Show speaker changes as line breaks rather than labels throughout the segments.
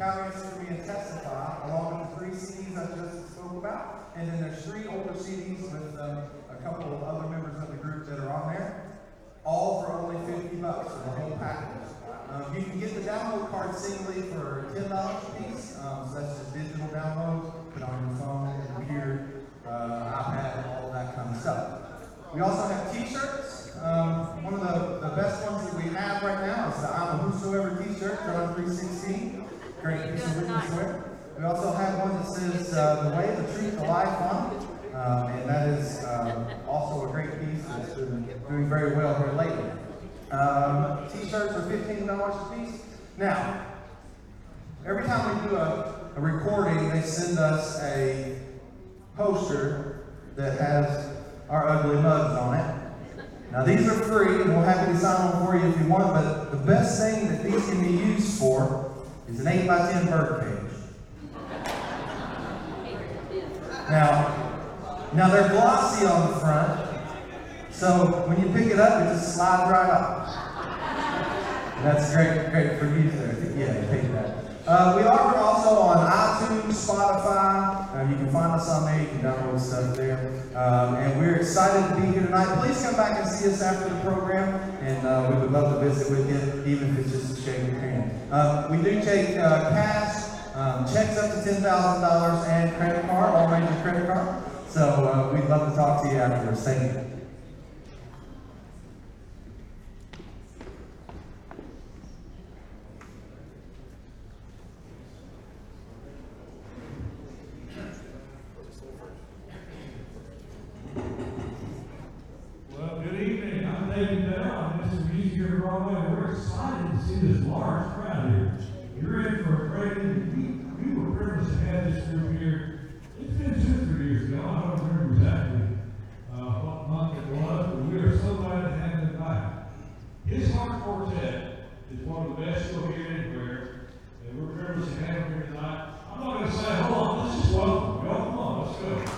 Of Me and Testify, along with the three CDs I just spoke about. And then there's three older CDs with um, a couple of other members of the group that are on there. All for only fifty bucks for the whole package. Um, you can get the download card singly for ten dollars a piece. Um, so that's just digital download, put on your phone, computer, uh, iPad, all that kind of stuff. We also have T-shirts. Um, one of the, the best ones that we have right now is the I'm a Whosoever T-shirt, John three sixteen. Great piece of witness wear. We also have one that says uh, the way, the truth, the life on. Um, and that is um, also a great piece that's been doing very well here lately. Um, t-shirts are fifteen dollars a piece. Now, every time we do a, a recording, they send us a poster that has our ugly mugs on it. Now these are free, and we'll happy to sign them for you if you want. But the best thing that these can be used for is an eight by ten bird cage. Now, now they're glossy on the front, so when you pick it up, it just slides right off. That's great, great for you there. Yeah, you take that. Uh, we are also on iTunes, Spotify. Uh, you can find us on there. You can download stuff there. Um, and we're excited to be here tonight. Please come back and see us after the program, and uh, we would love to visit with you, even if it's just a shake of hand. Uh, we do take uh, cash, um, checks up to ten thousand dollars, and credit card, all major credit card. So uh, we'd love to talk to you afterwards. Thank you.
Well, good evening. I'm David Bell. We're excited to see this large crowd here. You're in for a great evening. We, we were privileged to have this group here. It's been two, three years ago. I don't remember exactly uh, what month it was, but we are so glad to have them back. His Heart Quartet is one of the best you'll hear anywhere, and we're privileged to have them here tonight. I'm not going to say, hold on, let's just welcome. Welcome on, let's go.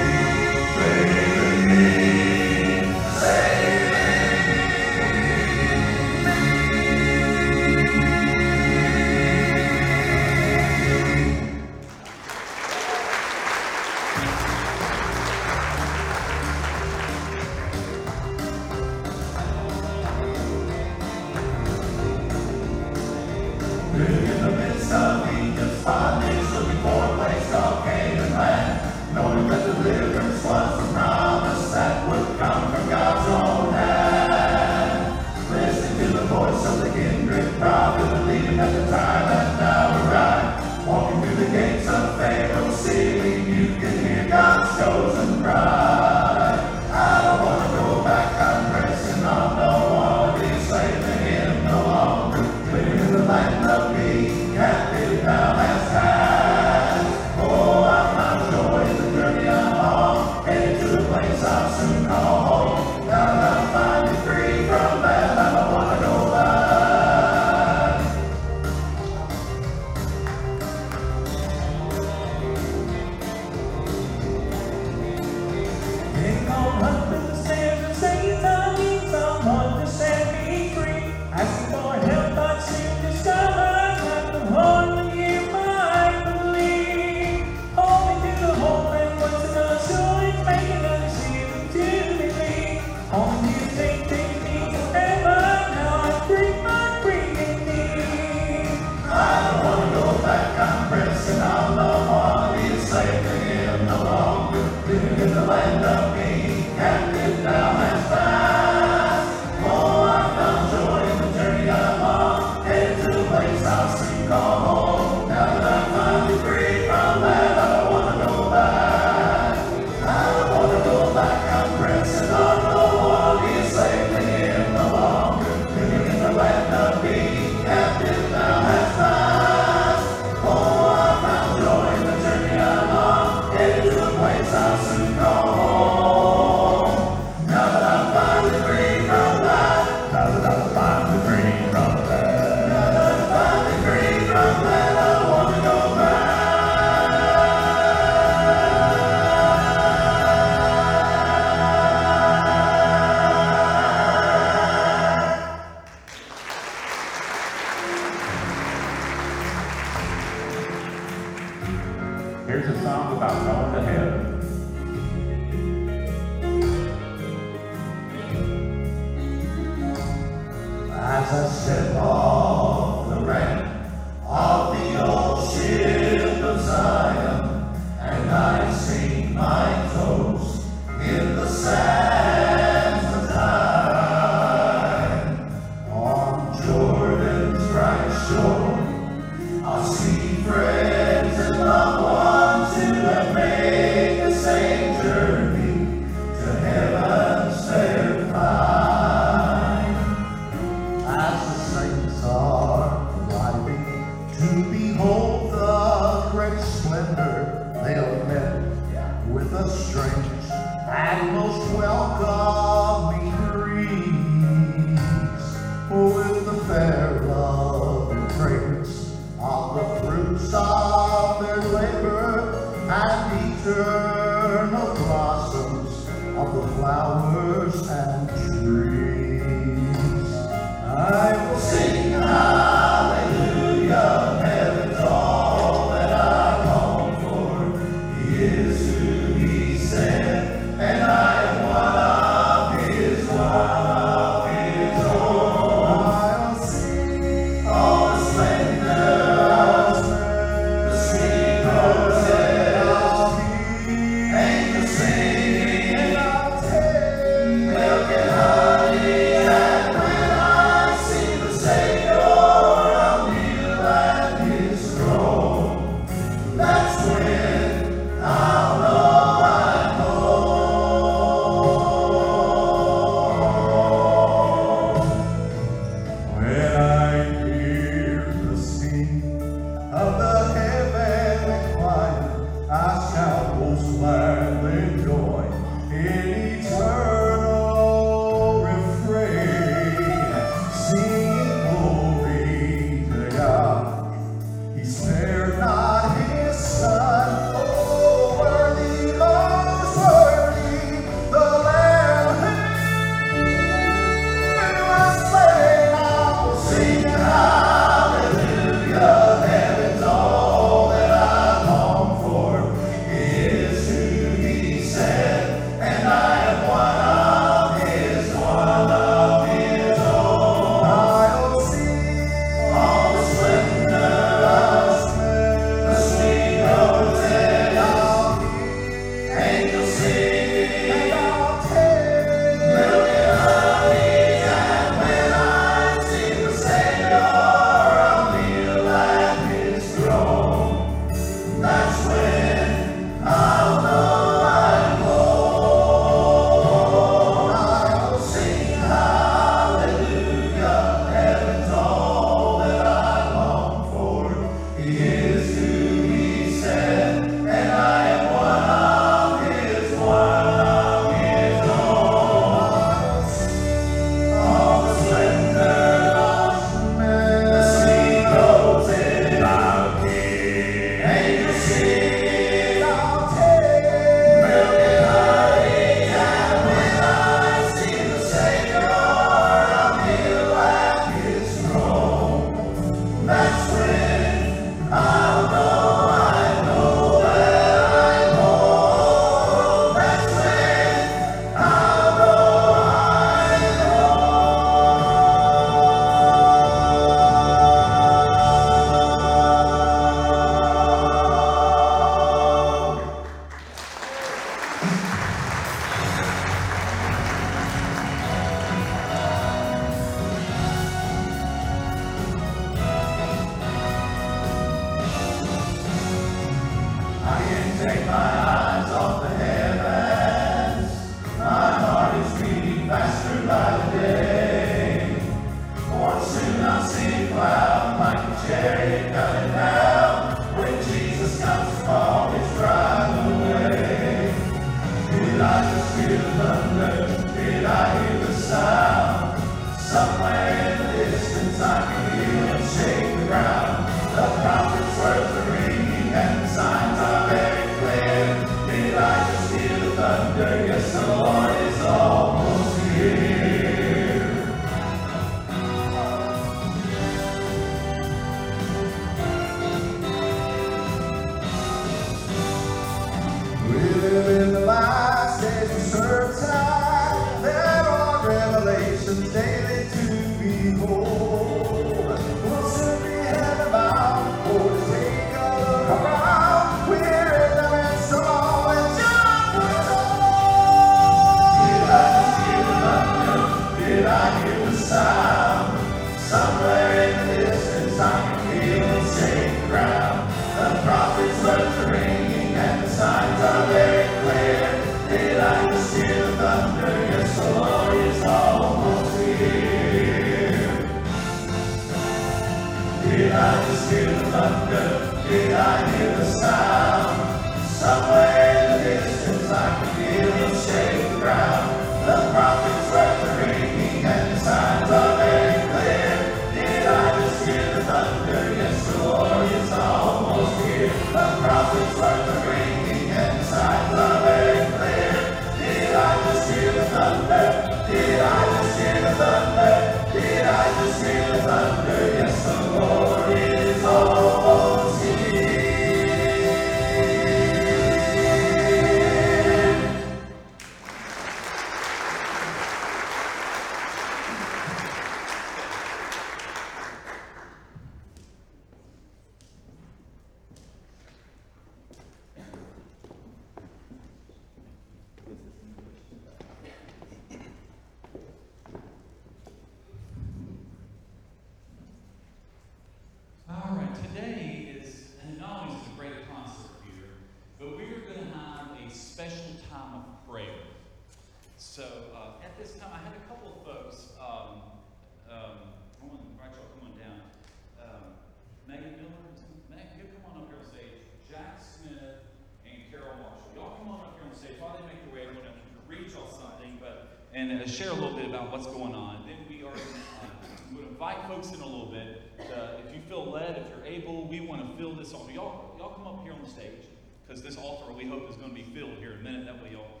And
uh, share a little bit about what's going on. Then we are going to uh, invite folks in a little bit. Uh, if you feel led, if you're able, we want to fill this altar. Y'all, y'all come up here on the stage because this altar we hope is going to be filled here in a minute. That way y'all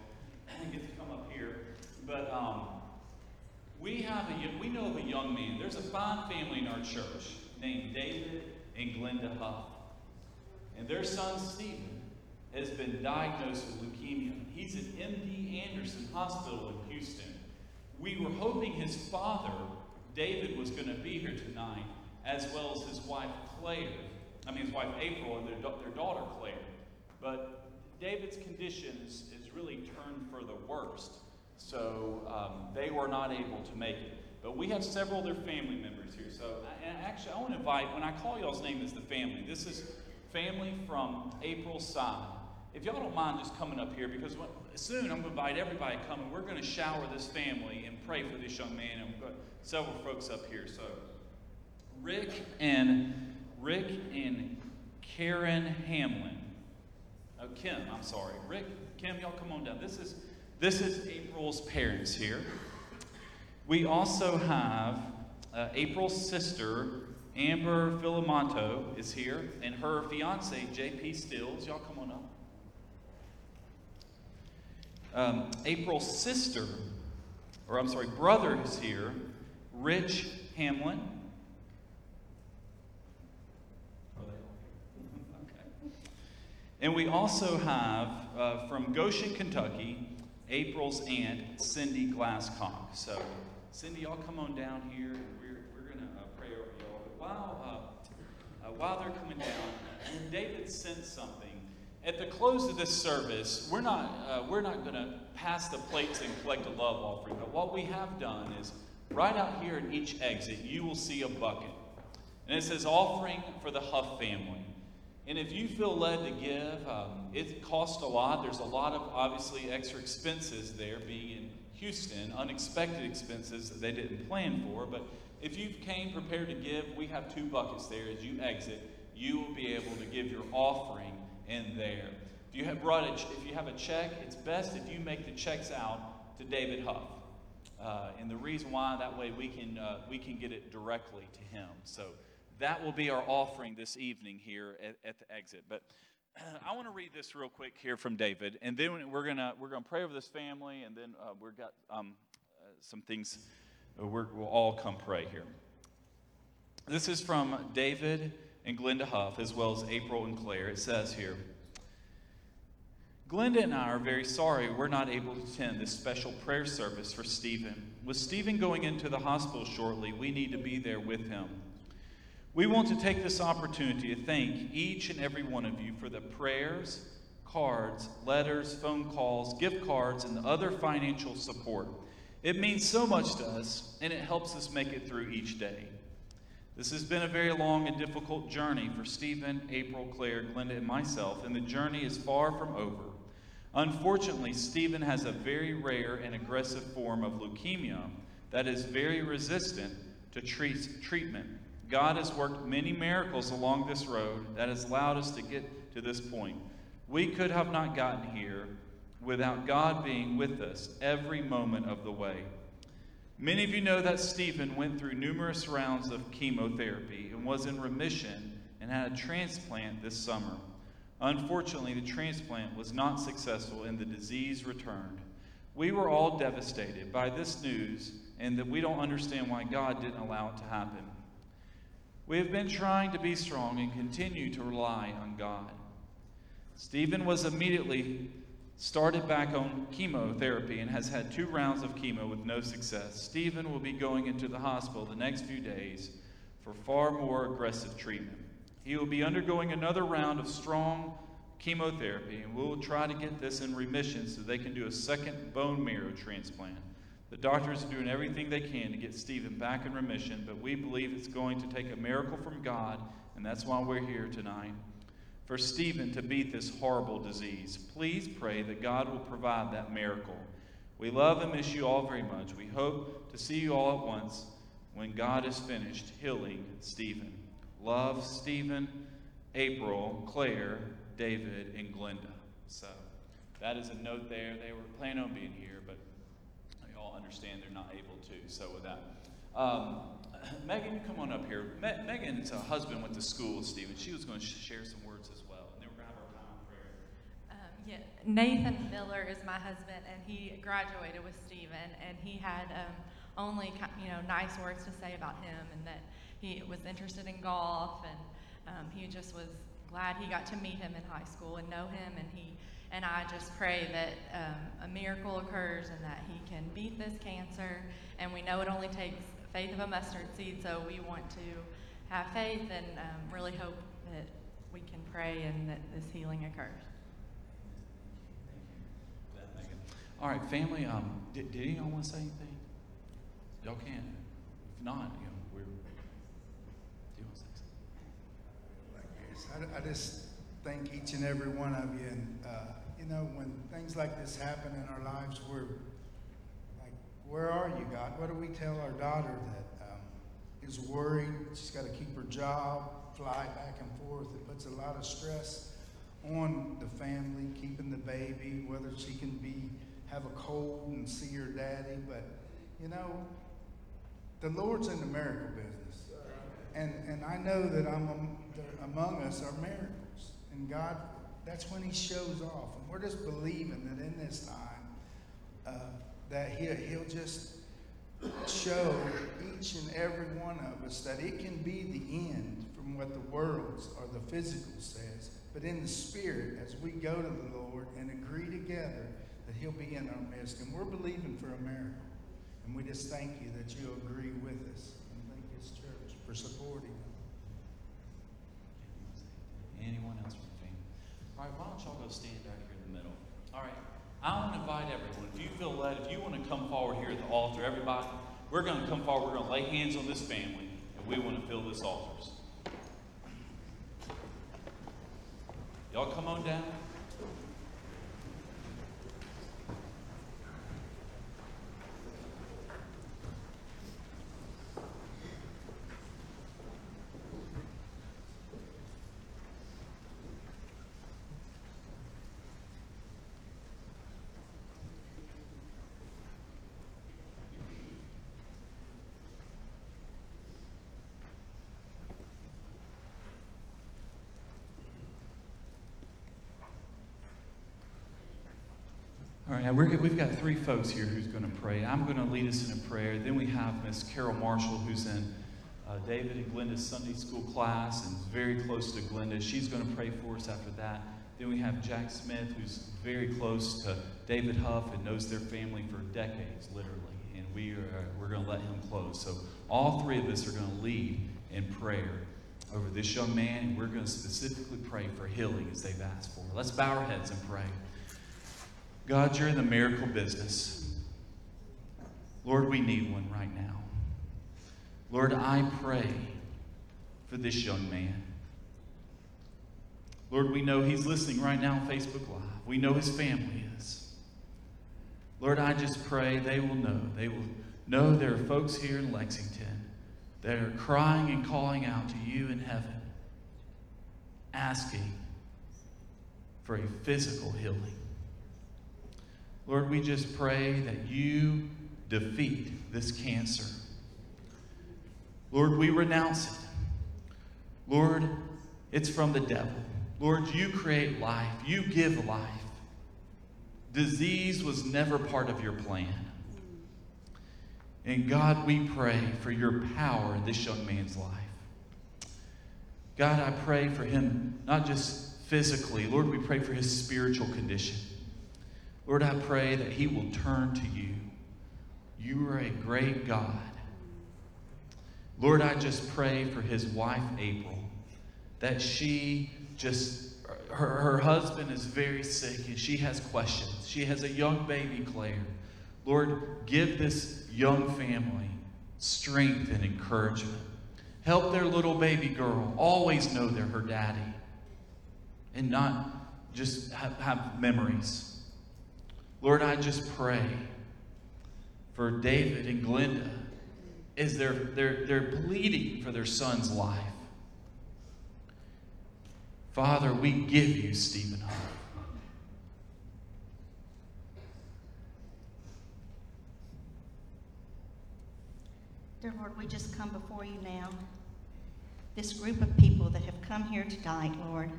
get to come up here. But um, we have a we know of a young man. There's a fine family in our church named David and Glenda Huff, and their son Stephen has been diagnosed with leukemia. He's at MD Anderson Hospital in Houston. We were hoping his father, David, was going to be here tonight, as well as his wife Claire. I mean, his wife April and their, their daughter Claire. But David's condition is really turned for the worst. So um, they were not able to make it. But we have several of their family members here. So and actually, I want to invite, when I call y'all's name is the family, this is family from April's side. If y'all don't mind just coming up here, because when, soon I'm going to invite everybody to come and we're going to shower this family and pray for this young man. And we've got several folks up here. So Rick and Rick and Karen Hamlin. Oh, Kim, I'm sorry. Rick, Kim, y'all come on down. This is this is April's parents here. We also have uh, April's sister, Amber Filamonto, is here, and her fiance, JP Stills. Y'all come on up. Um, April's sister, or I'm sorry, brother is here, Rich Hamlin. Okay. And we also have uh, from Goshen, Kentucky, April's aunt, Cindy Glasscock. So, Cindy, y'all come on down here. and We're, we're going to uh, pray over y'all. But while, uh, uh, while they're coming down, David sent something. At the close of this service, we're not, uh, we're not going to pass the plates and collect a love offering. But what we have done is right out here at each exit, you will see a bucket. And it says offering for the Huff family. And if you feel led to give, um, it costs a lot. There's a lot of obviously extra expenses there being in Houston, unexpected expenses that they didn't plan for. But if you came prepared to give, we have two buckets there. As you exit, you will be able to give your offering in there. If you have brought a, if you have a check, it's best if you make the checks out to David Huff. Uh, and the reason why that way we can uh, we can get it directly to him. So that will be our offering this evening here at, at the exit. But I want to read this real quick here from David, and then we're gonna we're gonna pray over this family, and then uh, we've got um, uh, some things uh, we're, we'll all come pray here. This is from David and Glenda Huff, as well as April and Claire. It says here. Glenda and I are very sorry we're not able to attend this special prayer service for Stephen. With Stephen going into the hospital shortly, we need to be there with him. We want to take this opportunity to thank each and every one of you for the prayers, cards, letters, phone calls, gift cards, and the other financial support. It means so much to us, and it helps us make it through each day. This has been a very long and difficult journey for Stephen, April, Claire, Glenda, and myself, and the journey is far from over. Unfortunately, Stephen has a very rare and aggressive form of leukemia that is very resistant to treat- treatment. God has worked many miracles along this road that has allowed us to get to this point. We could have not gotten here without God being with us every moment of the way. Many of you know that Stephen went through numerous rounds of chemotherapy and was in remission and had a transplant this summer. Unfortunately, the transplant was not successful and the disease returned. We were all devastated by this news and that we don't understand why God didn't allow it to happen. We have been trying to be strong and continue to rely on God. Stephen was immediately started back on chemotherapy and has had two rounds of chemo with no success. Stephen will be going into the hospital the next few days for far more aggressive treatment. He will be undergoing another round of strong chemotherapy, and we will try to get this in remission so they can do a second bone marrow transplant. The doctors are doing everything they can to get Stephen back in remission, but we believe it's going to take a miracle from God, and that's why we're here tonight. For Stephen to beat this horrible disease, please pray that God will provide that miracle. We love and miss you all very much. We hope to see you all at once when God is finished healing Stephen. Love, Stephen, April, Claire, David, and Glenda. So that is a note there. They were planning on being here, but we all understand they're not able to. So with that, um, Megan, you come on up here. Me- Megan's uh, husband went to school with Stephen. She was going to share some words as well, and then we're going to have our time of prayer.
Um, yeah, Nathan Miller is my husband, and he graduated with Stephen, and he had um, only you know nice words to say about him, and that he was interested in golf, and um, he just was glad he got to meet him in high school and know him, and he and I just pray that um, a miracle occurs and that he can beat this cancer, and we know it only takes faith of a mustard seed, so we want to have faith and um, really hope that we can pray and that this healing occurs.
Thank you for that, Megan. All right, family. Um, did, did anyone want to say anything? Y'all can. If not, you know, we're. Do you want to say something?
I, I just thank each and every one of you. And, uh, you know, when things like this happen in our lives, we're like, where are you, God? What do we tell our daughter that um, is worried? She's got to keep her job, fly back and forth. It puts a lot of stress on the family, keeping the baby, whether she can be have a cold and see your daddy. But, you know, the Lord's in the miracle business. And, and I know that I'm among us are miracles. And God, that's when He shows off. And we're just believing that in this time, uh, that he'll, he'll just show each and every one of us that it can be the end from what the world or the physical says. But in the spirit, as we go to the Lord and agree together, that He'll be in our midst. And we're believing for a miracle. And we just thank you that you agree with us. And thank this church for supporting us.
Anyone else from the family? All right, why don't y'all go stand back here in the middle? All right, I want to invite everyone. If you feel led, if you want to come forward here at the altar, everybody, we're going to come forward. We're going to lay hands on this family, and we want to fill this altar. Y'all come on down. Right, now we're, we've got three folks here who's going to pray. I'm going to lead us in a prayer. Then we have Miss Carol Marshall, who's in uh, David and Glenda's Sunday school class and very close to Glenda. She's going to pray for us after that. Then we have Jack Smith, who's very close to David Huff and knows their family for decades, literally. And we are, we're going to let him close. So all three of us are going to lead in prayer over this young man. And we're going to specifically pray for healing as they've asked for. Let's bow our heads and pray. God, you're in the miracle business. Lord, we need one right now. Lord, I pray for this young man. Lord, we know he's listening right now on Facebook Live. We know his family is. Lord, I just pray they will know. They will know there are folks here in Lexington that are crying and calling out to you in heaven, asking for a physical healing. Lord, we just pray that you defeat this cancer. Lord, we renounce it. Lord, it's from the devil. Lord, you create life, you give life. Disease was never part of your plan. And God, we pray for your power in this young man's life. God, I pray for him, not just physically, Lord, we pray for his spiritual condition. Lord, I pray that he will turn to you. You are a great God. Lord, I just pray for his wife, April, that she just, her, her husband is very sick and she has questions. She has a young baby, Claire. Lord, give this young family strength and encouragement. Help their little baby girl always know they're her daddy and not just have, have memories. Lord, I just pray for David and Glenda as they're, they're, they're pleading for their son's life. Father, we give you Stephen.
Dear Lord, we just come before you now. This group of people that have come here tonight, Lord,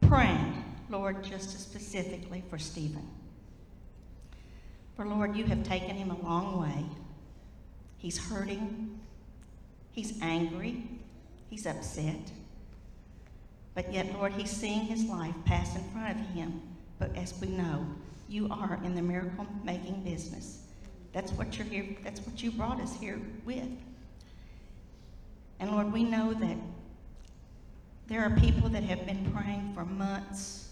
praying, Lord, just as specifically for Stephen. For Lord, you have taken him a long way. He's hurting, he's angry, he's upset. But yet, Lord, he's seeing his life pass in front of him. But as we know, you are in the miracle making business. That's what you're here, that's what you brought us here with. And Lord, we know that there are people that have been praying for months,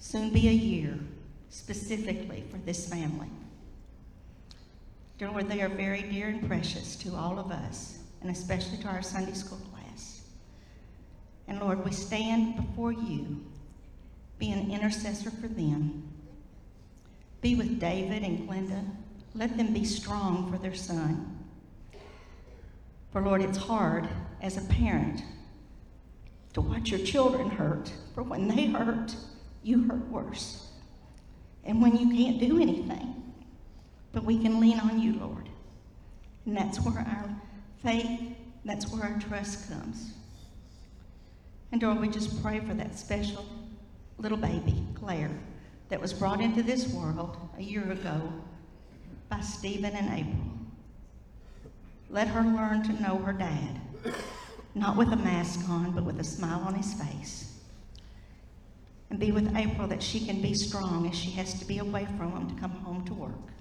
soon be a year, specifically for this family. Lord, they are very dear and precious to all of us, and especially to our Sunday school class. And Lord, we stand before you, be an intercessor for them. Be with David and Glenda. Let them be strong for their son. For Lord, it's hard as a parent to watch your children hurt. For when they hurt, you hurt worse. And when you can't do anything, but we can lean on you, Lord. And that's where our faith, that's where our trust comes. And Lord, we just pray for that special little baby, Claire, that was brought into this world a year ago by Stephen and April. Let her learn to know her dad, not with a mask on, but with a smile on his face. And be with April that she can be strong as she has to be away from him to come home to work.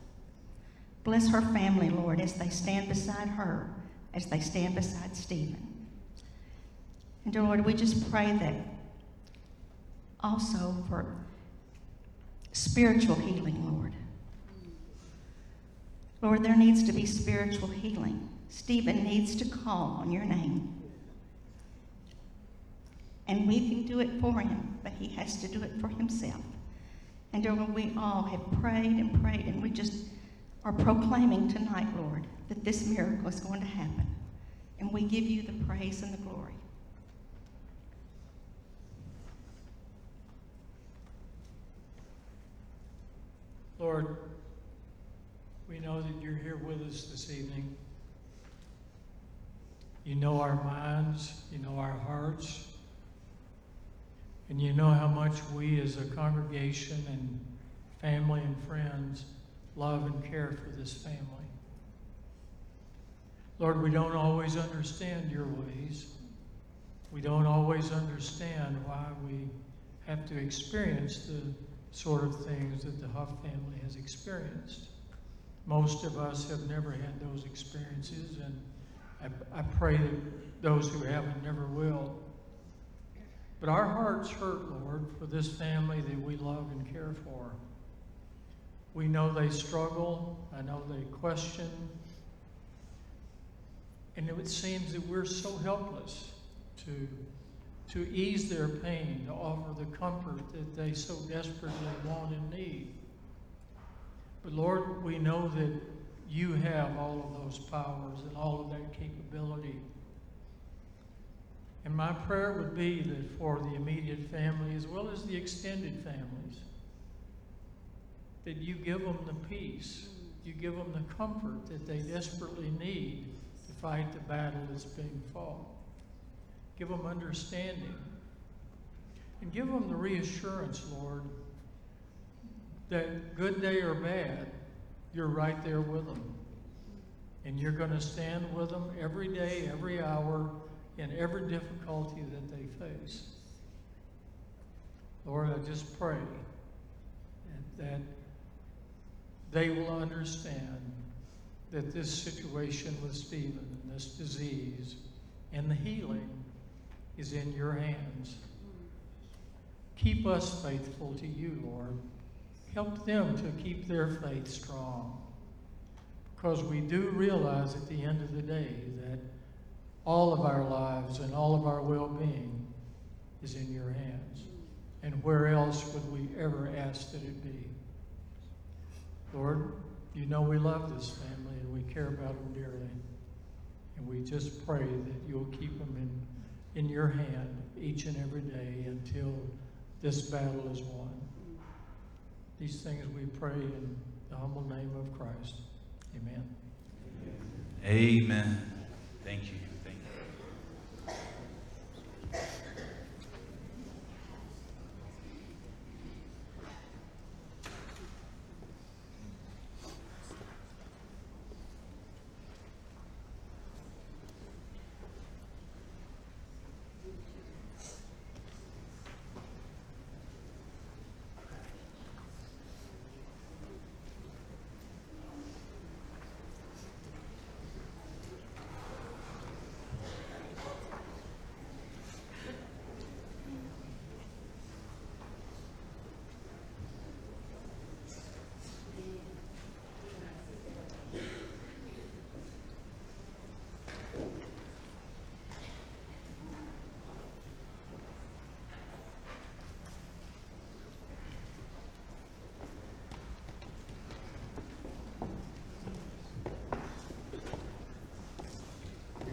Bless her family, Lord, as they stand beside her, as they stand beside Stephen. And dear Lord, we just pray that also for spiritual healing, Lord. Lord, there needs to be spiritual healing. Stephen needs to call on your name. And we can do it for him, but he has to do it for himself. And dear Lord, we all have prayed and prayed, and we just are proclaiming tonight, Lord, that this miracle is going to happen. And we give you the praise and the glory.
Lord, we know that you're here with us this evening. You know our minds, you know our hearts, and you know how much we as a congregation and family and friends love and care for this family. Lord, we don't always understand your ways. We don't always understand why we have to experience the sort of things that the Huff family has experienced. Most of us have never had those experiences, and I, I pray that those who haven't never will. But our hearts hurt, Lord, for this family that we love and care for. We know they struggle. I know they question. And it seems that we're so helpless to, to ease their pain, to offer the comfort that they so desperately want and need. But Lord, we know that you have all of those powers and all of that capability. And my prayer would be that for the immediate family as well as the extended families, that you give them the peace, you give them the comfort that they desperately need to fight the battle that's being fought. Give them understanding. And give them the reassurance, Lord, that good day or bad, you're right there with them. And you're going to stand with them every day, every hour, in every difficulty that they face. Lord, I just pray that, they will understand that this situation with Stephen and this disease and the healing is in your hands. Keep us faithful to you, Lord. Help them to keep their faith strong. Because we do realize at the end of the day that all of our lives and all of our well being is in your hands. And where else would we ever ask that it be? Lord, you know we love this family and we care about them dearly. And we just pray that you'll keep them in, in your hand each and every day until this battle is won. These things we pray in the humble name of Christ. Amen.
Amen. Thank you. Thank you.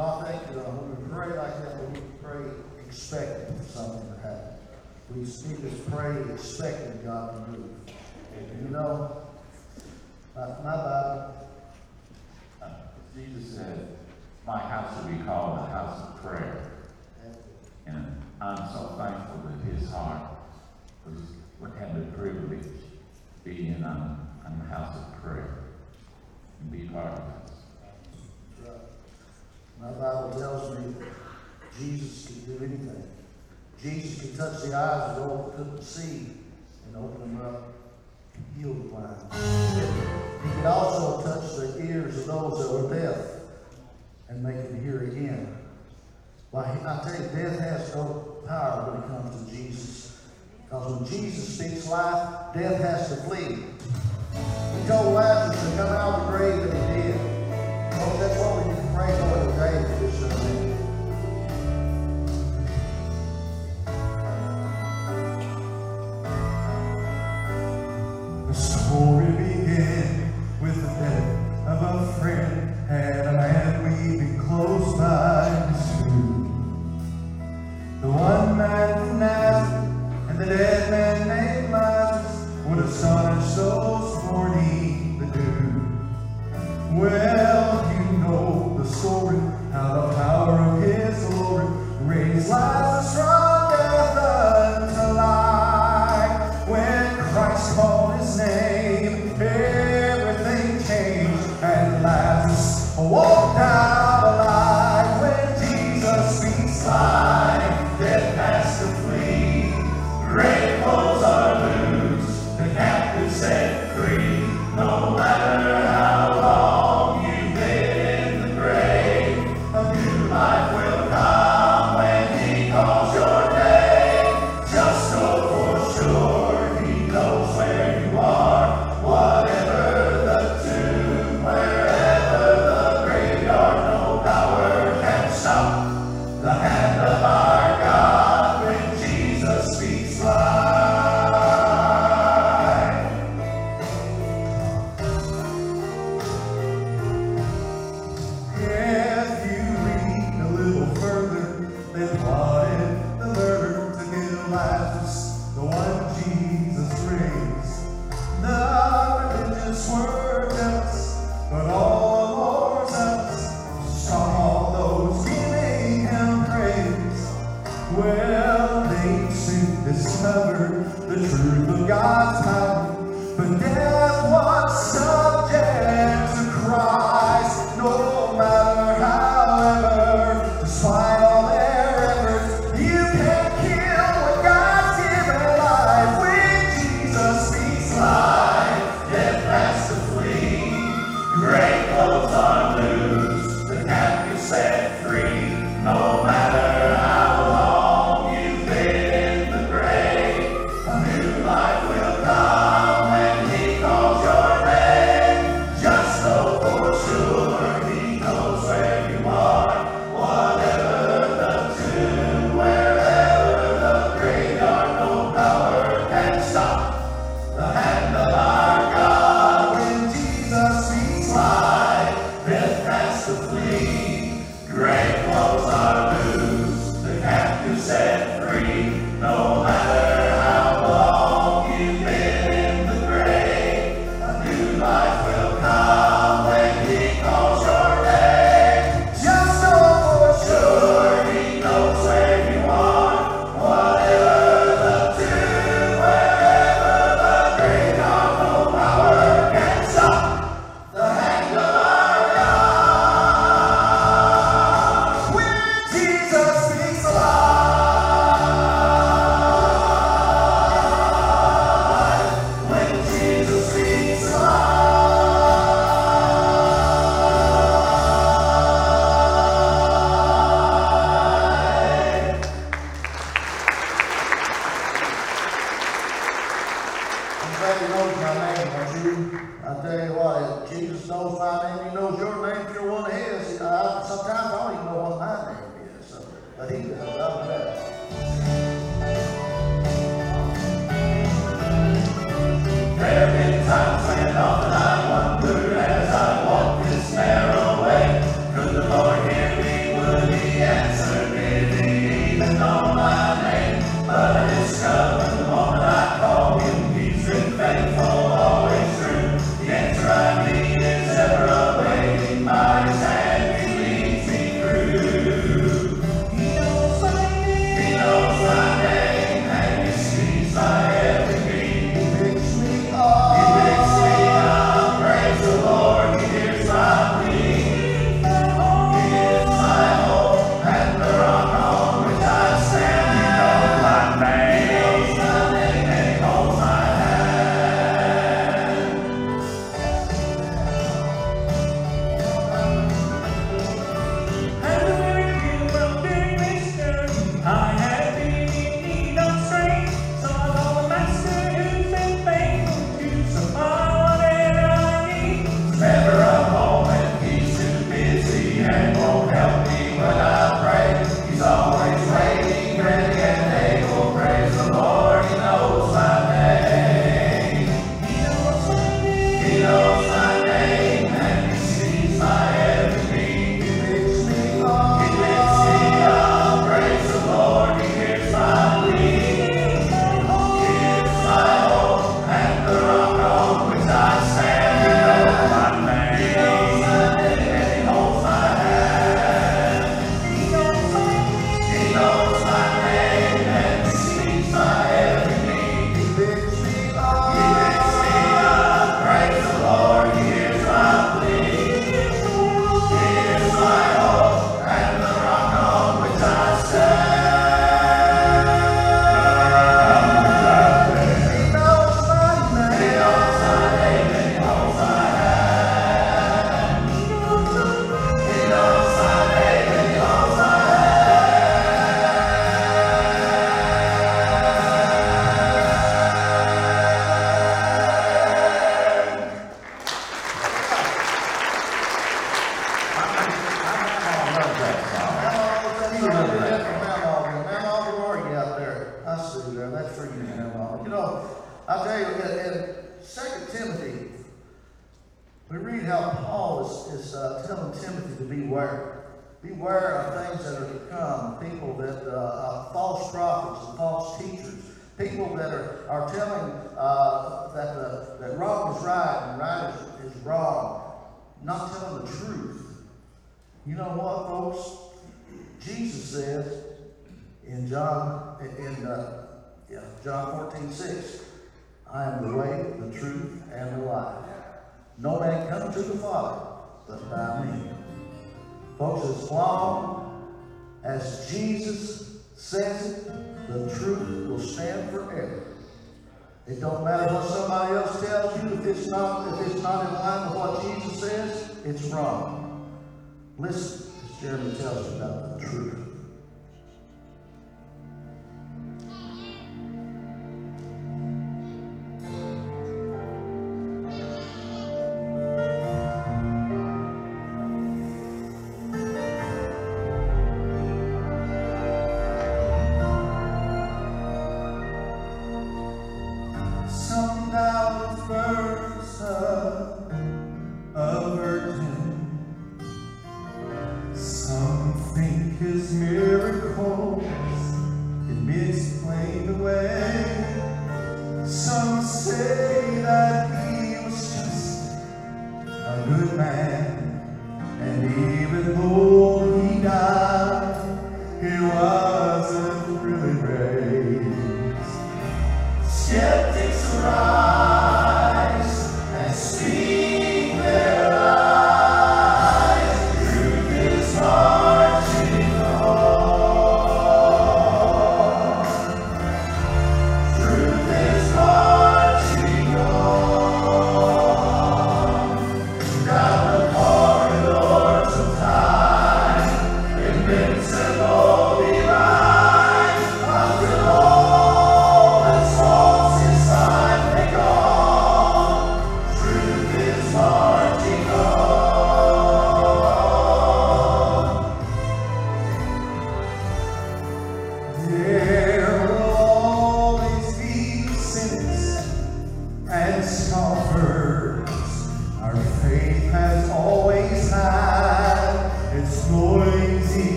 I think that when we pray like that, we pray expecting something to happen. We need to pray expecting God to move. And you know, uh, my Bible,
Jesus said, my house will be called a house of prayer. And I'm so thankful that his heart was, had the privilege being on, on the house of prayer and be part of it.
My Bible tells me Jesus can do anything. Jesus can touch the eyes of those who couldn't see and open them up, heal the blind. He could also touch the ears of those that were deaf and make them hear again. Well, I tell you, death has no power when it comes to Jesus. Because when Jesus speaks life, death has to flee. He told Lazarus to come out of the grave and he did. Well, that's what we need to pray
for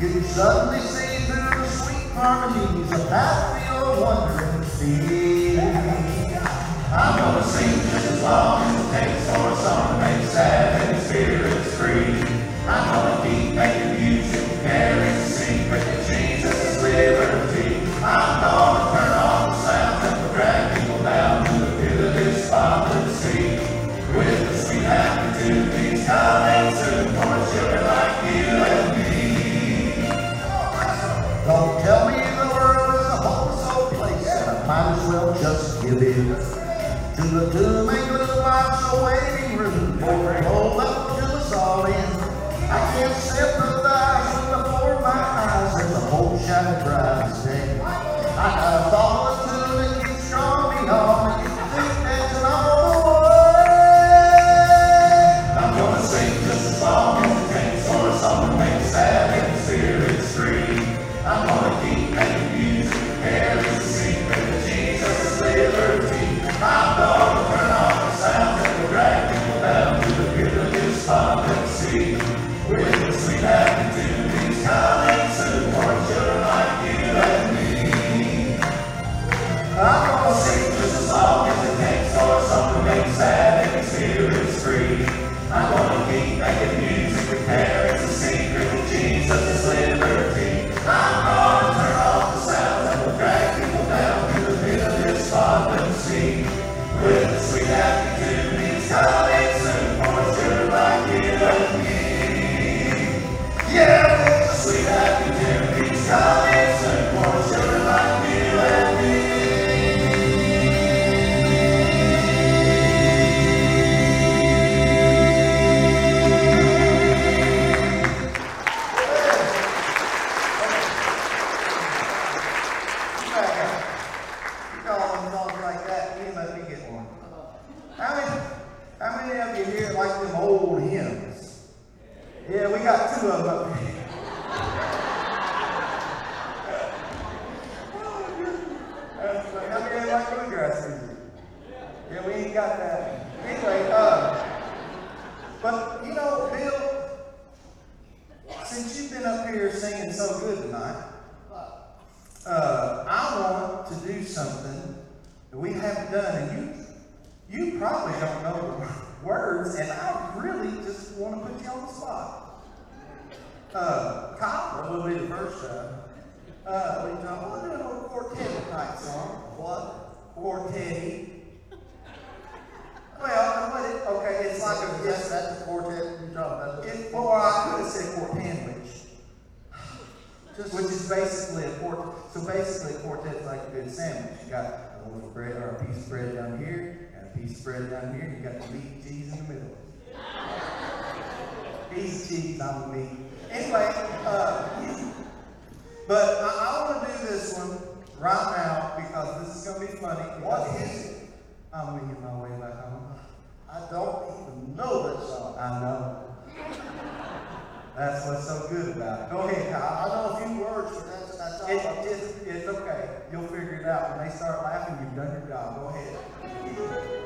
You
suddenly see through the sweet harmonies of happy old wonder and.
I'm gonna sing just as long lives. To the tomb ain't little box a
waiting room for it. Hold up till it's all in. I can't sympathize
with the poor my eyes and
the whole shadow prize. I quartet. Well, it, okay, it's like a
yes, that's the quartet you're about.
Or I could have said quartanwich, which is basically a quartet. So basically, a is like a good sandwich. You got a bread or a piece of bread down here, and a piece of bread down here, and you got the meat cheese in the middle. He's cheese, on me. meat. Anyway, uh, but I, I want to do this one right now money.
What is it?
I'm making my way back home.
I don't even know that song.
I know. that's what's so good about it. Go ahead, Kyle.
I know a few words, but that's that's all.
It, it's, it's okay. You'll figure it out. When they start laughing, you've done your job. Go ahead.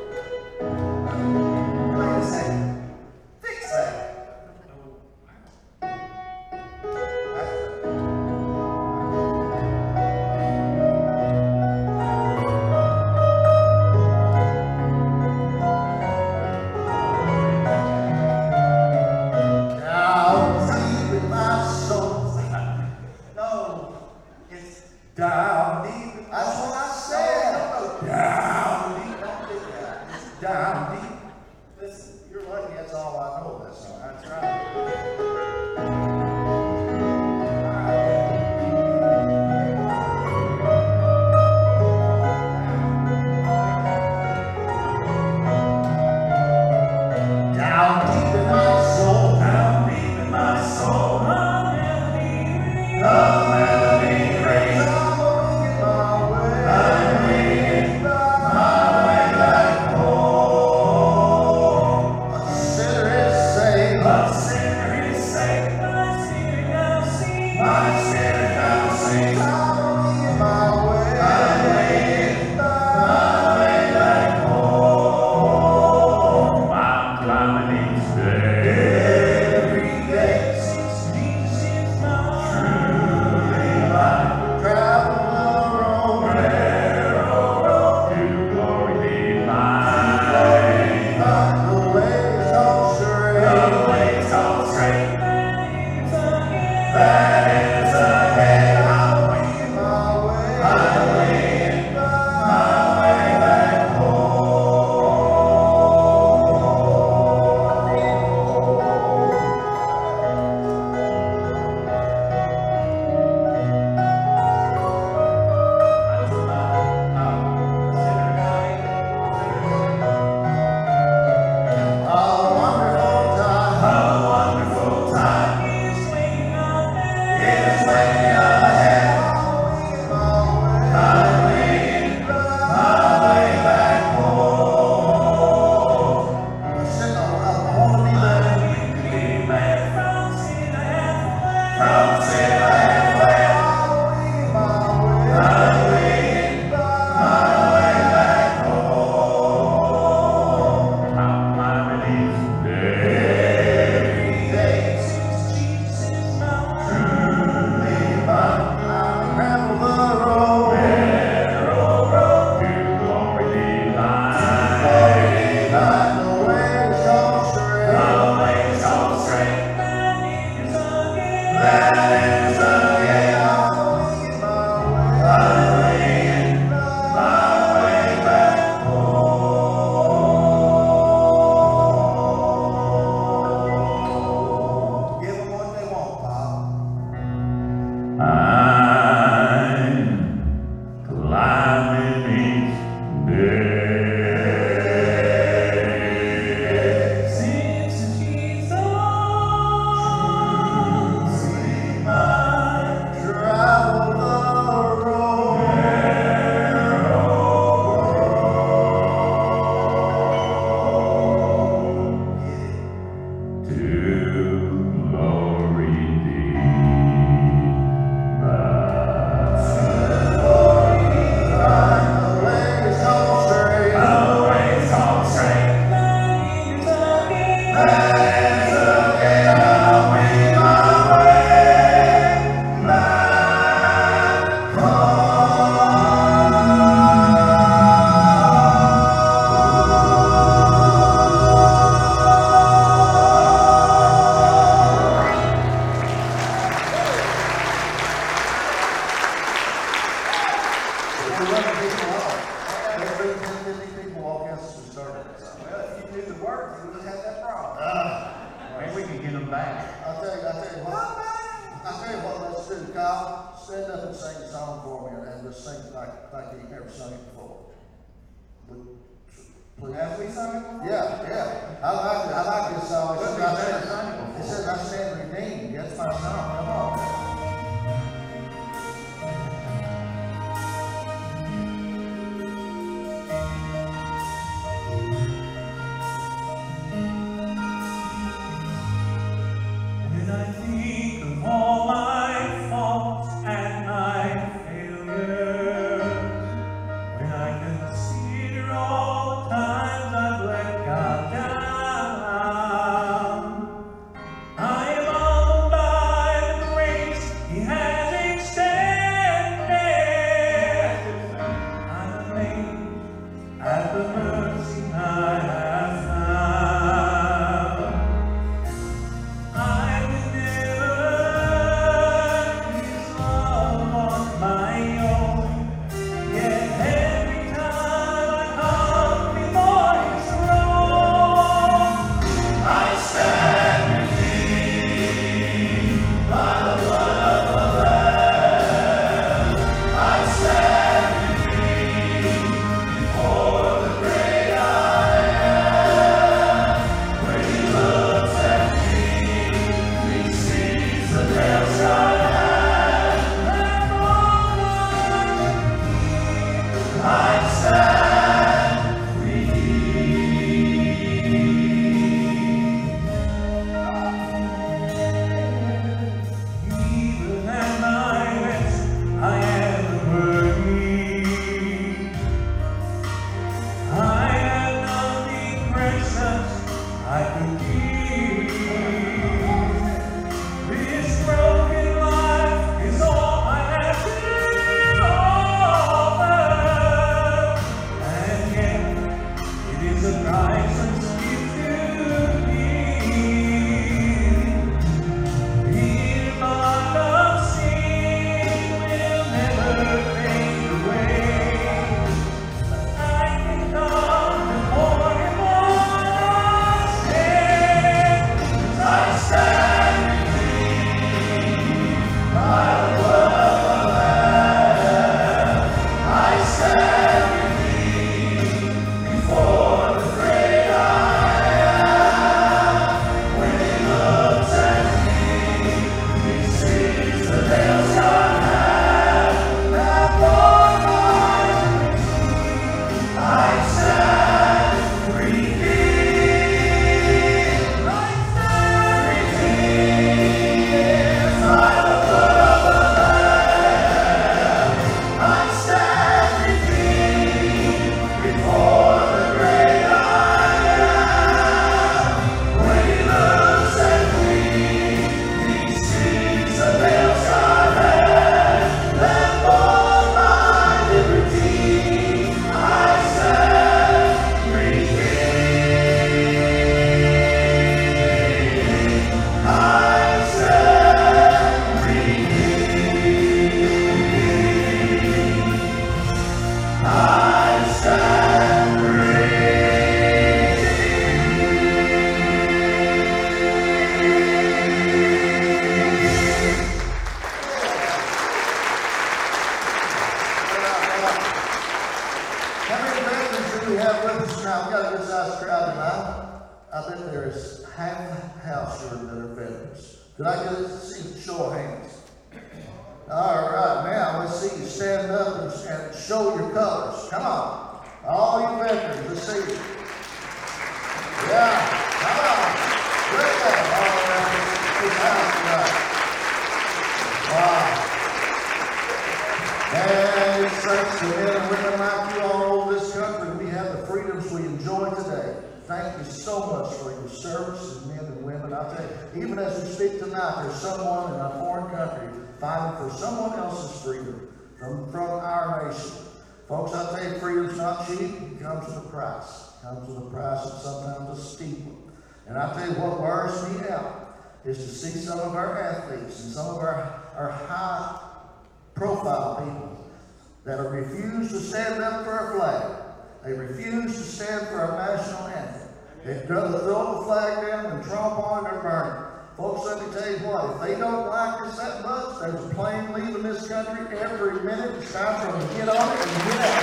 Rather throw the flag down than tromp on or burn it. Folks, let me tell you what, if they don't like us that much, there's a plane leaving this country every minute. It's time for them to get on it and get out.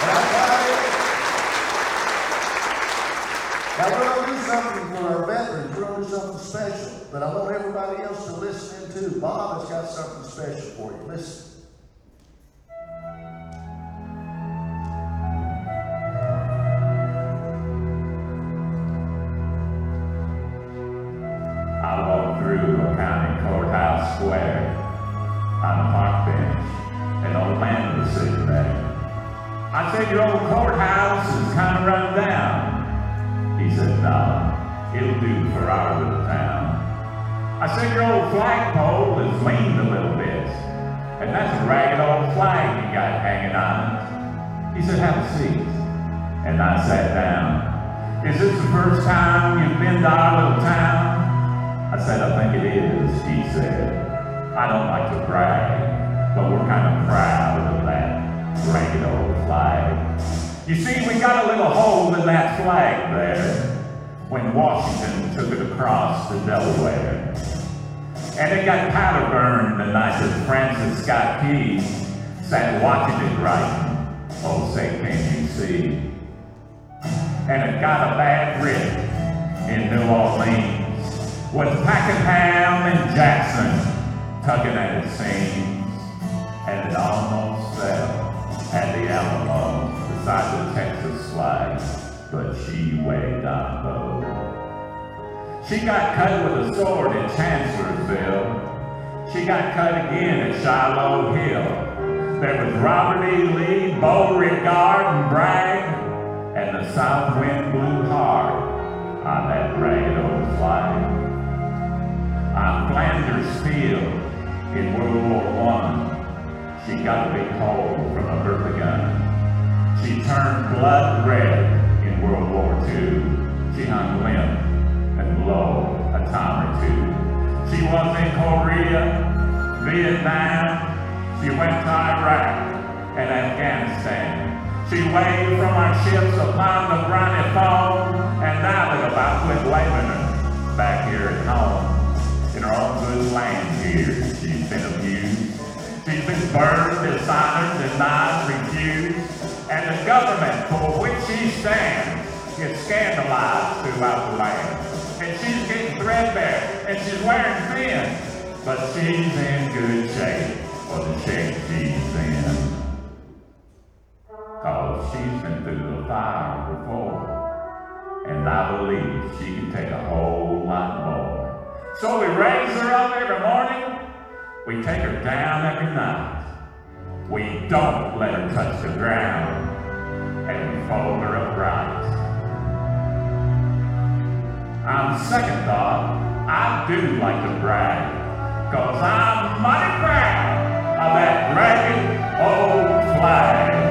And I tell you, now, we're gonna do something for our veterans, we're gonna do something special, but I want everybody else to listen in too. Bob has got something special for you, listen.
On a park bench. An old man was sitting there. I said, Your old courthouse is kind of run down. He said, No, it'll do for our little town. I said, Your old flagpole is leaned a little bit, and that's a ragged old flag you got hanging on it. He said, Have a seat. And I sat down. Is this the first time you've been to our little town? I said, I think it is, he said. I don't like to brag, but we're kind of proud of that ragged old flag. You see, we got a little hole in that flag there when Washington took it across to Delaware. And it got powder burned the night that Francis Scott Key sat watching it writing. Oh, say, can you see? And it got a bad rip in New Orleans with Pakenham and Jackson tugging at its seams, and it almost fell at the Alamo beside the Texas flag, but she waved on both. She got cut with a sword at Chancellorsville. She got cut again at Shiloh Hill. There was Robert E. Lee, Beauregard, and Bragg, and the south wind blew hard on that ragged old flag on Flanders Field in World War I. She got a big hole from a Bertha gun. She turned blood red in World War II. She hung limp and low a time or two. She was in Korea, Vietnam. She went to Iraq and Afghanistan. She waved from our ships upon the briny foam and rallied about with Lebanon back here at home in our own good land here. Been abused. She's been burned, dishonored, denied, refused. And the government for which she stands is scandalized throughout the land. And she's getting threadbare, and she's wearing thin. But she's in good shape for the shape she's in. Cause she's been through the fire before. And I believe she can take a whole lot more. So we raise her up every morning. We take her down every night. We don't let her touch the ground. And we fold her up right. On um, second thought, I do like to brag. Cause I'm mighty proud of that ragged old flag.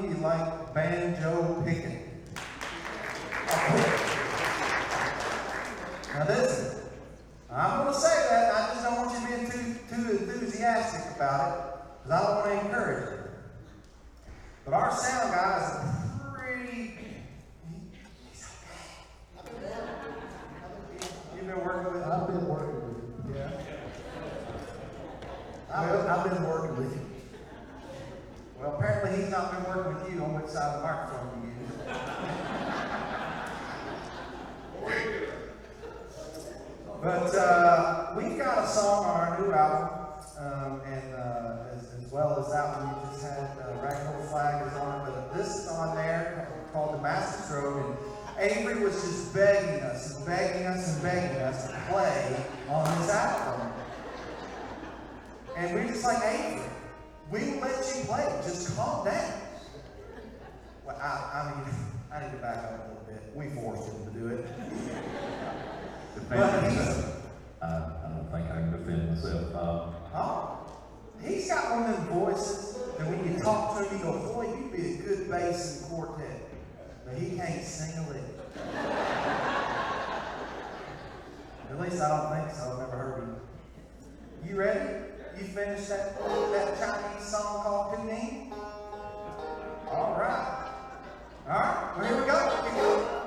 You like banjo picking? Now listen, I'm gonna say that, I just don't want you being too, too enthusiastic about it, because I don't want to encourage you. But our sound guy is pretty, he's okay. You've been working with him?
I've been working with you.
Yeah.
I've, I've been working with you.
Well, he's been working with you on which side of the microphone you use. But uh, we've got a song on our new album, um, and uh, as, as well as that one, we just had uh, Ragged Old Flag is on it, but this is on there called Damascus Road, and Avery was just begging us and begging us and begging us to play on this album. And we're just like, Avery, we will let you play. Just calm down. I, I mean, I need to back up a little bit. We forced him to do it. But he's,
I, I don't think I can defend myself. Uh,
oh, he's got one of them voices that when you talk to him, you go, boy, you'd be a good bass in quartet. But he can't sing a lick. At least I don't think so. I've never heard him. You ready? You finished that, that Chinese song called Tuning? All right. All right. Here we go. Here we go.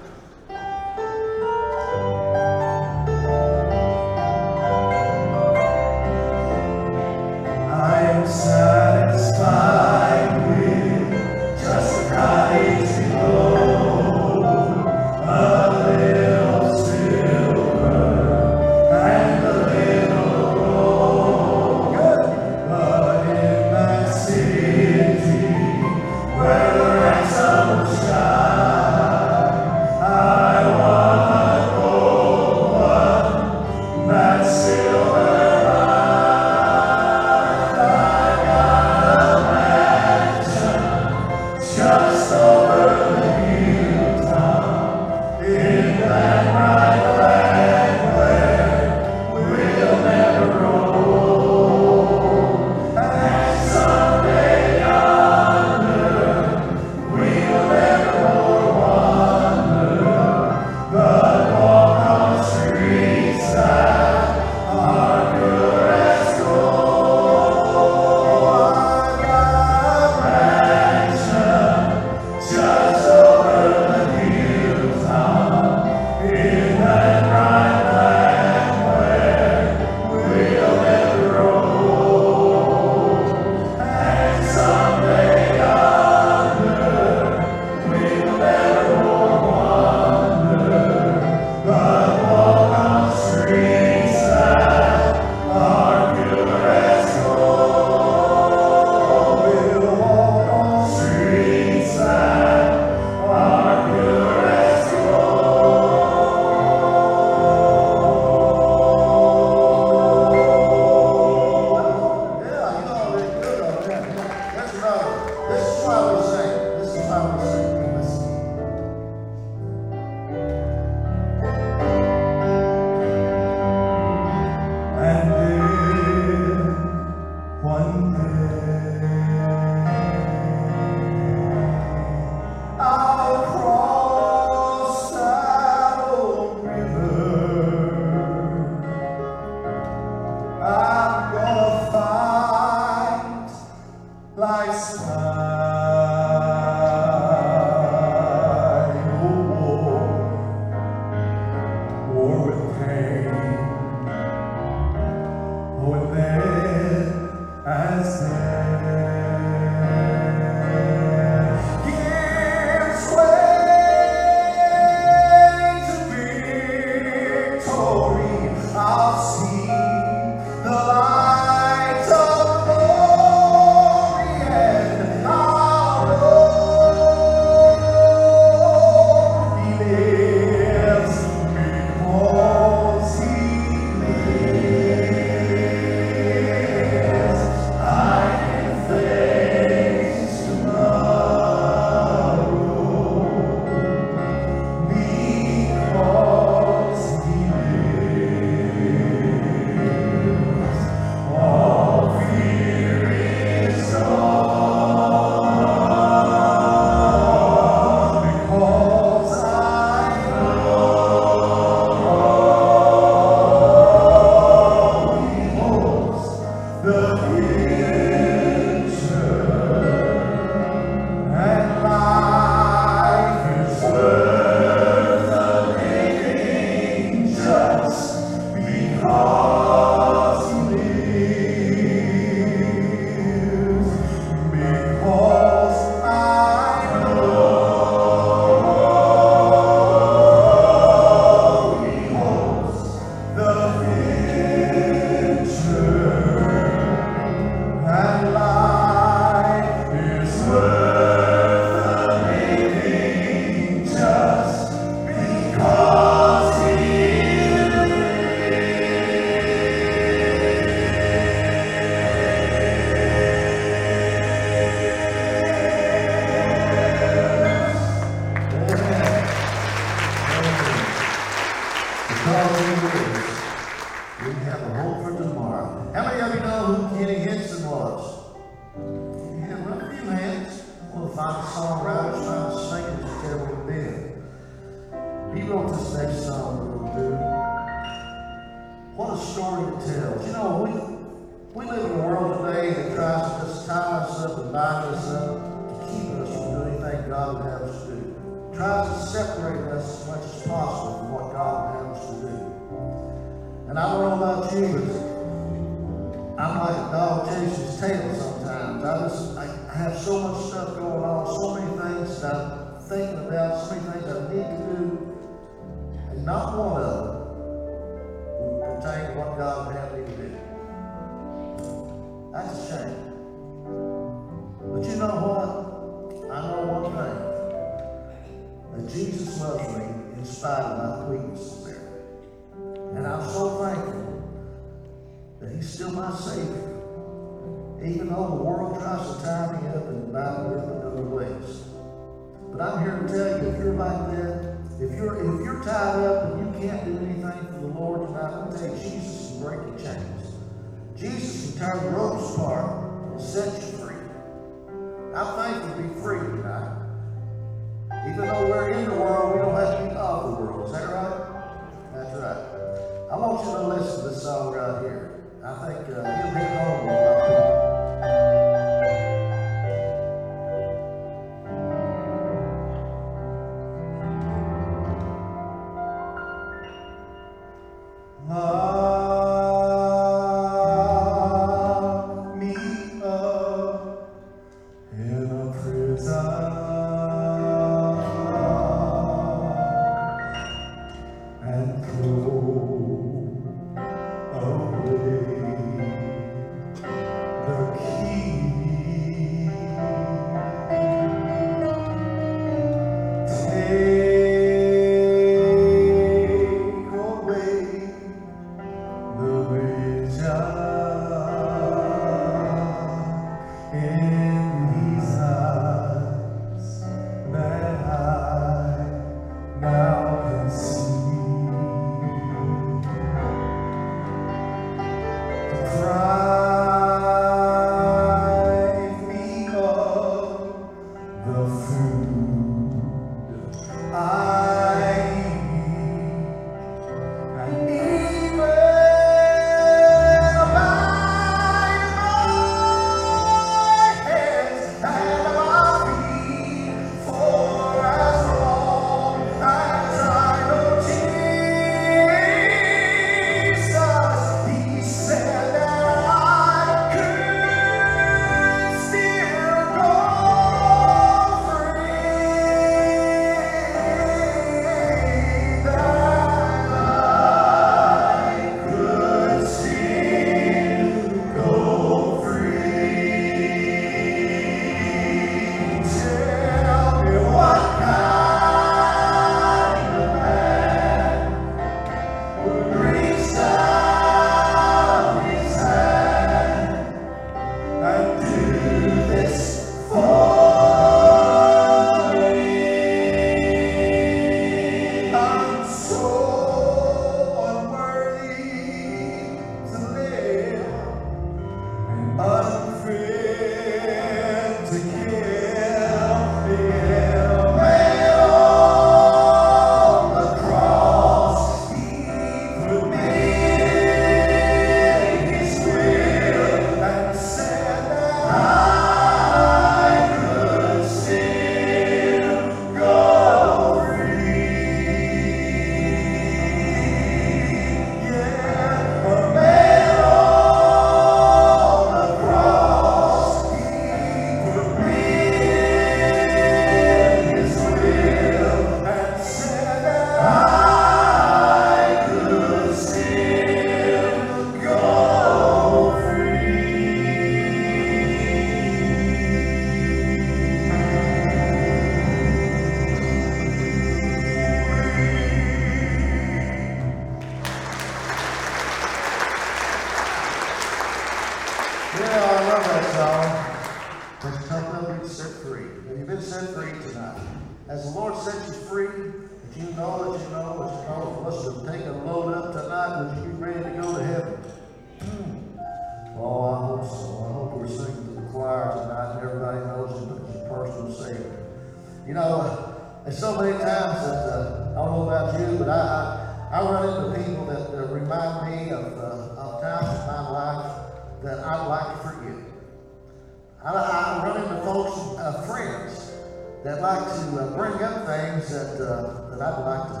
That like
to
uh,
bring up things that, uh, that I'd like to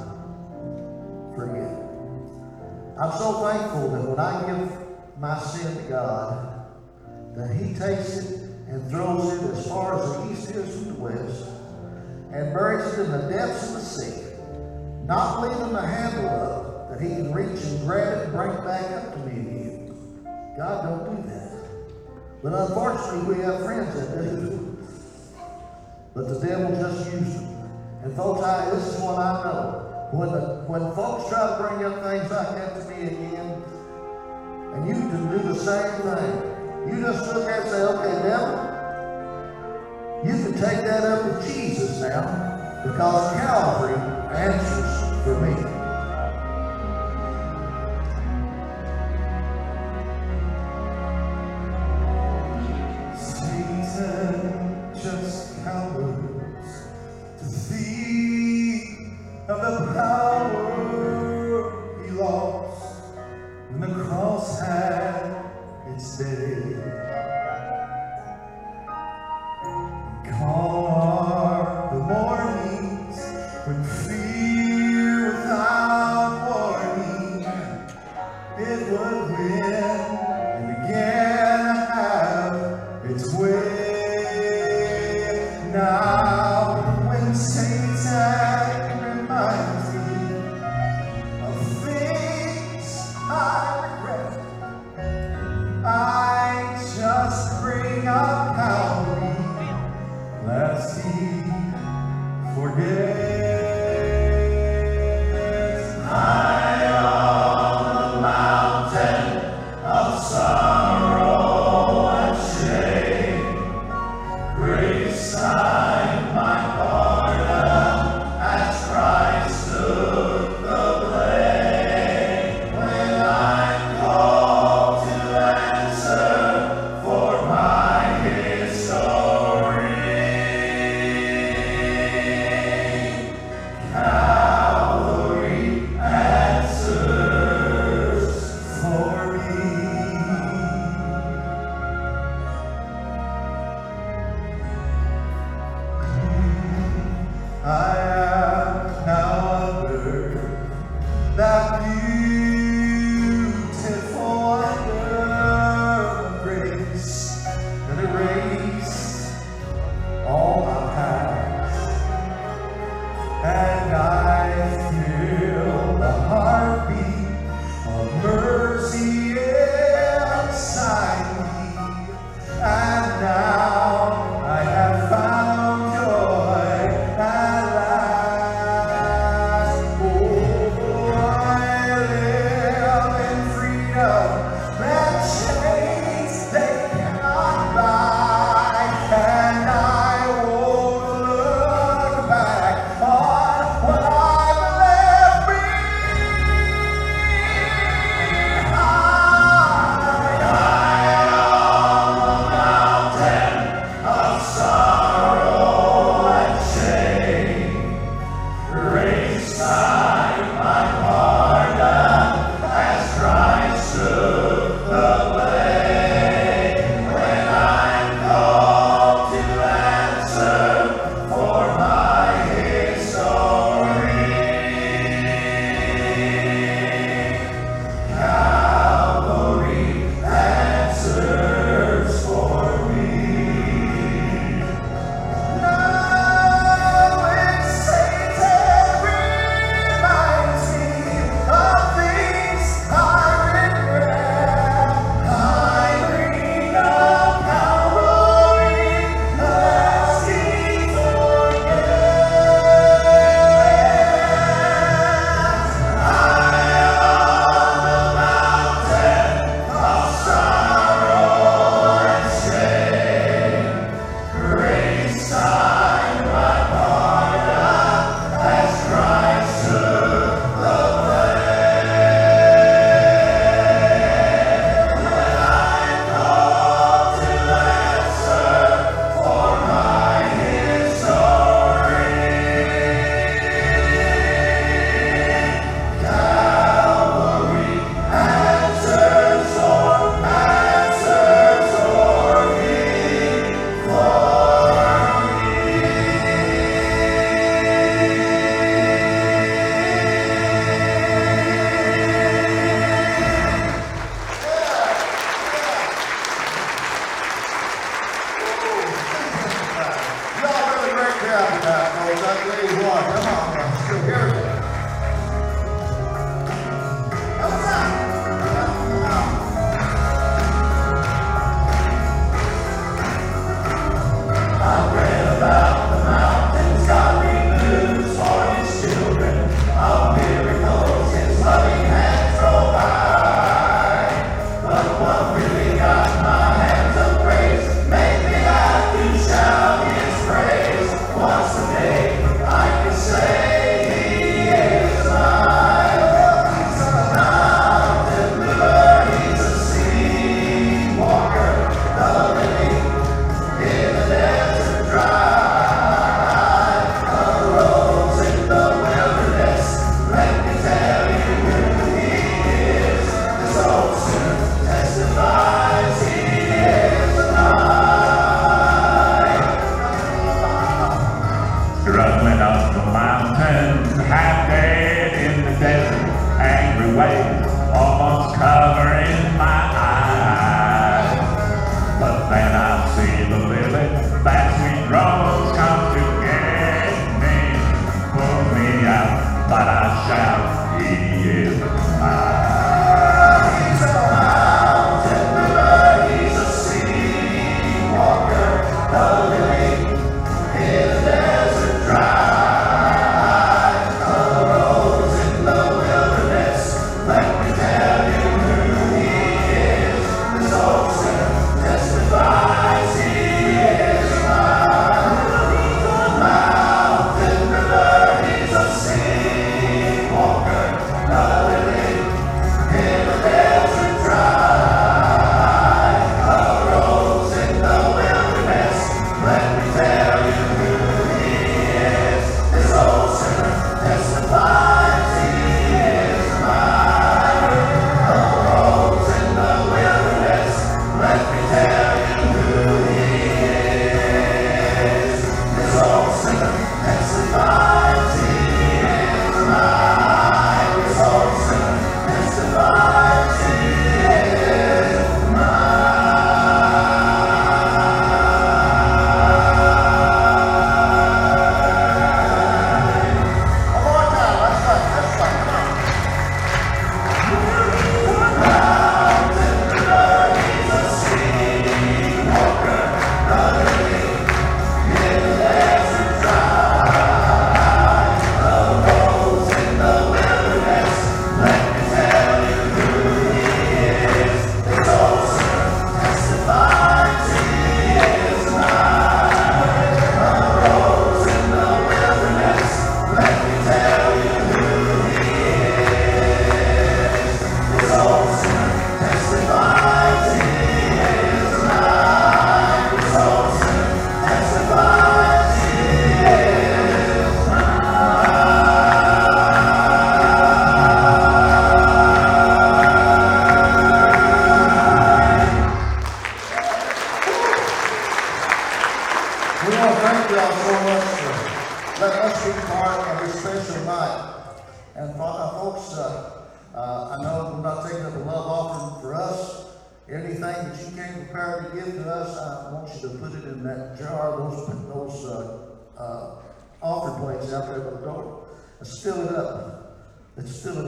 forget. I'm so thankful that when I give my sin to God, that He takes it and throws it as far as the east is from the west, and buries it in the depths of the sea, not leaving the handle up that He can reach and grab it and bring it back up to me again. God don't do that. But unfortunately, we have friends that do. But the devil just uses them. And folks, I, this is what I know. When, the, when folks try to bring up things like that to me again, and you can do the same thing, you just look at it and say, okay, devil, you can take that up with Jesus now, because Calvary answers for me.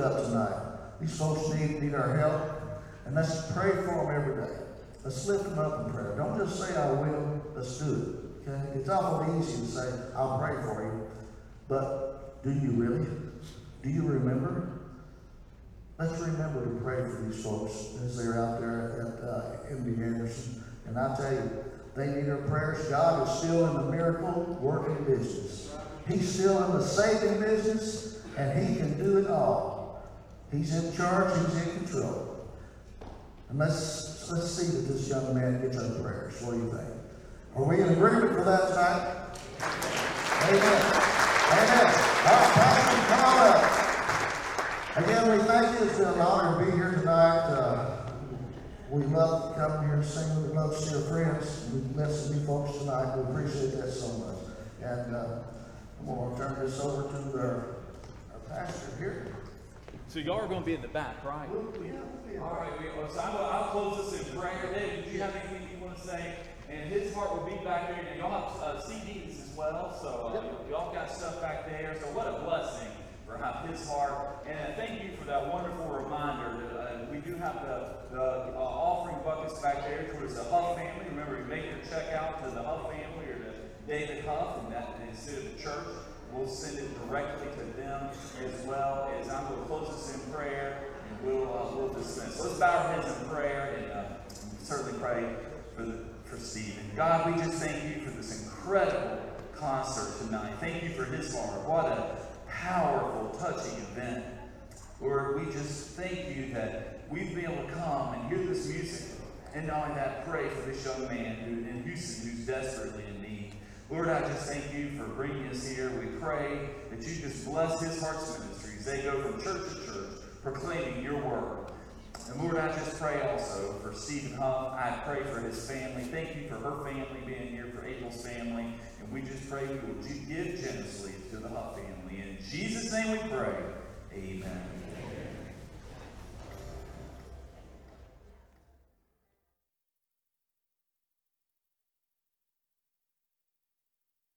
Up
tonight. These folks need, need our help. And let's pray for them every day. Let's lift them up in prayer. Don't just say, I will. Let's do it. Okay? It's awful easy to say, I'll pray for you. But do you really? Do you remember? Let's remember to pray for these folks as they're out there at uh, MD Anderson. And I tell you, they need our prayers. God is still in the miracle working business. He's still in the saving business, and He can do it all. He's in charge. He's in control. And let's let's see that this young man gets our prayers. What do you think? Are we in agreement for that tonight? Amen. Amen. All right, Pastor, come on up. Again, we thank you. It's an honor to be here tonight. Uh, we love coming here and singing. We love to see our friends. We met some new folks tonight. We appreciate that so much. And uh, I'm going to turn this over to our, our pastor here.
So y'all are going to be in the back, right? All right, we, so I'm, gonna- I'll close this in prayer. Dave, did you have anything you want to say? And his heart will be back there. And y'all have uh, CDs as well, so uh, y'all got stuff back there. So what a blessing for his heart. And uh, thank you for that wonderful reminder. That, uh, we do have the, the uh, offering buckets back there towards the Huff family. Remember, you make your check out to the Huff family or to David Huff, and that instead of the church. We'll send it directly to them as well as I'm going to close this in prayer and we'll, uh, we'll dismiss. Let's bow our heads in prayer and uh, certainly pray for, the, for. God, we just thank you for this incredible concert tonight. Thank you for his heart. What a powerful, touching event. Lord, we just thank you that we've been able to come and hear this music. And not only that, pray for this young man who, in Houston who's desperately in. Lord, I just thank you for bringing us here. We pray that you just bless his heart's ministries. They go from church to church, proclaiming your word. And Lord, I just pray also for Stephen Huff. I pray for his family. Thank you for her family being here, for April's family. And we just pray we will give generously to the Huff family. In Jesus' name we pray. Amen.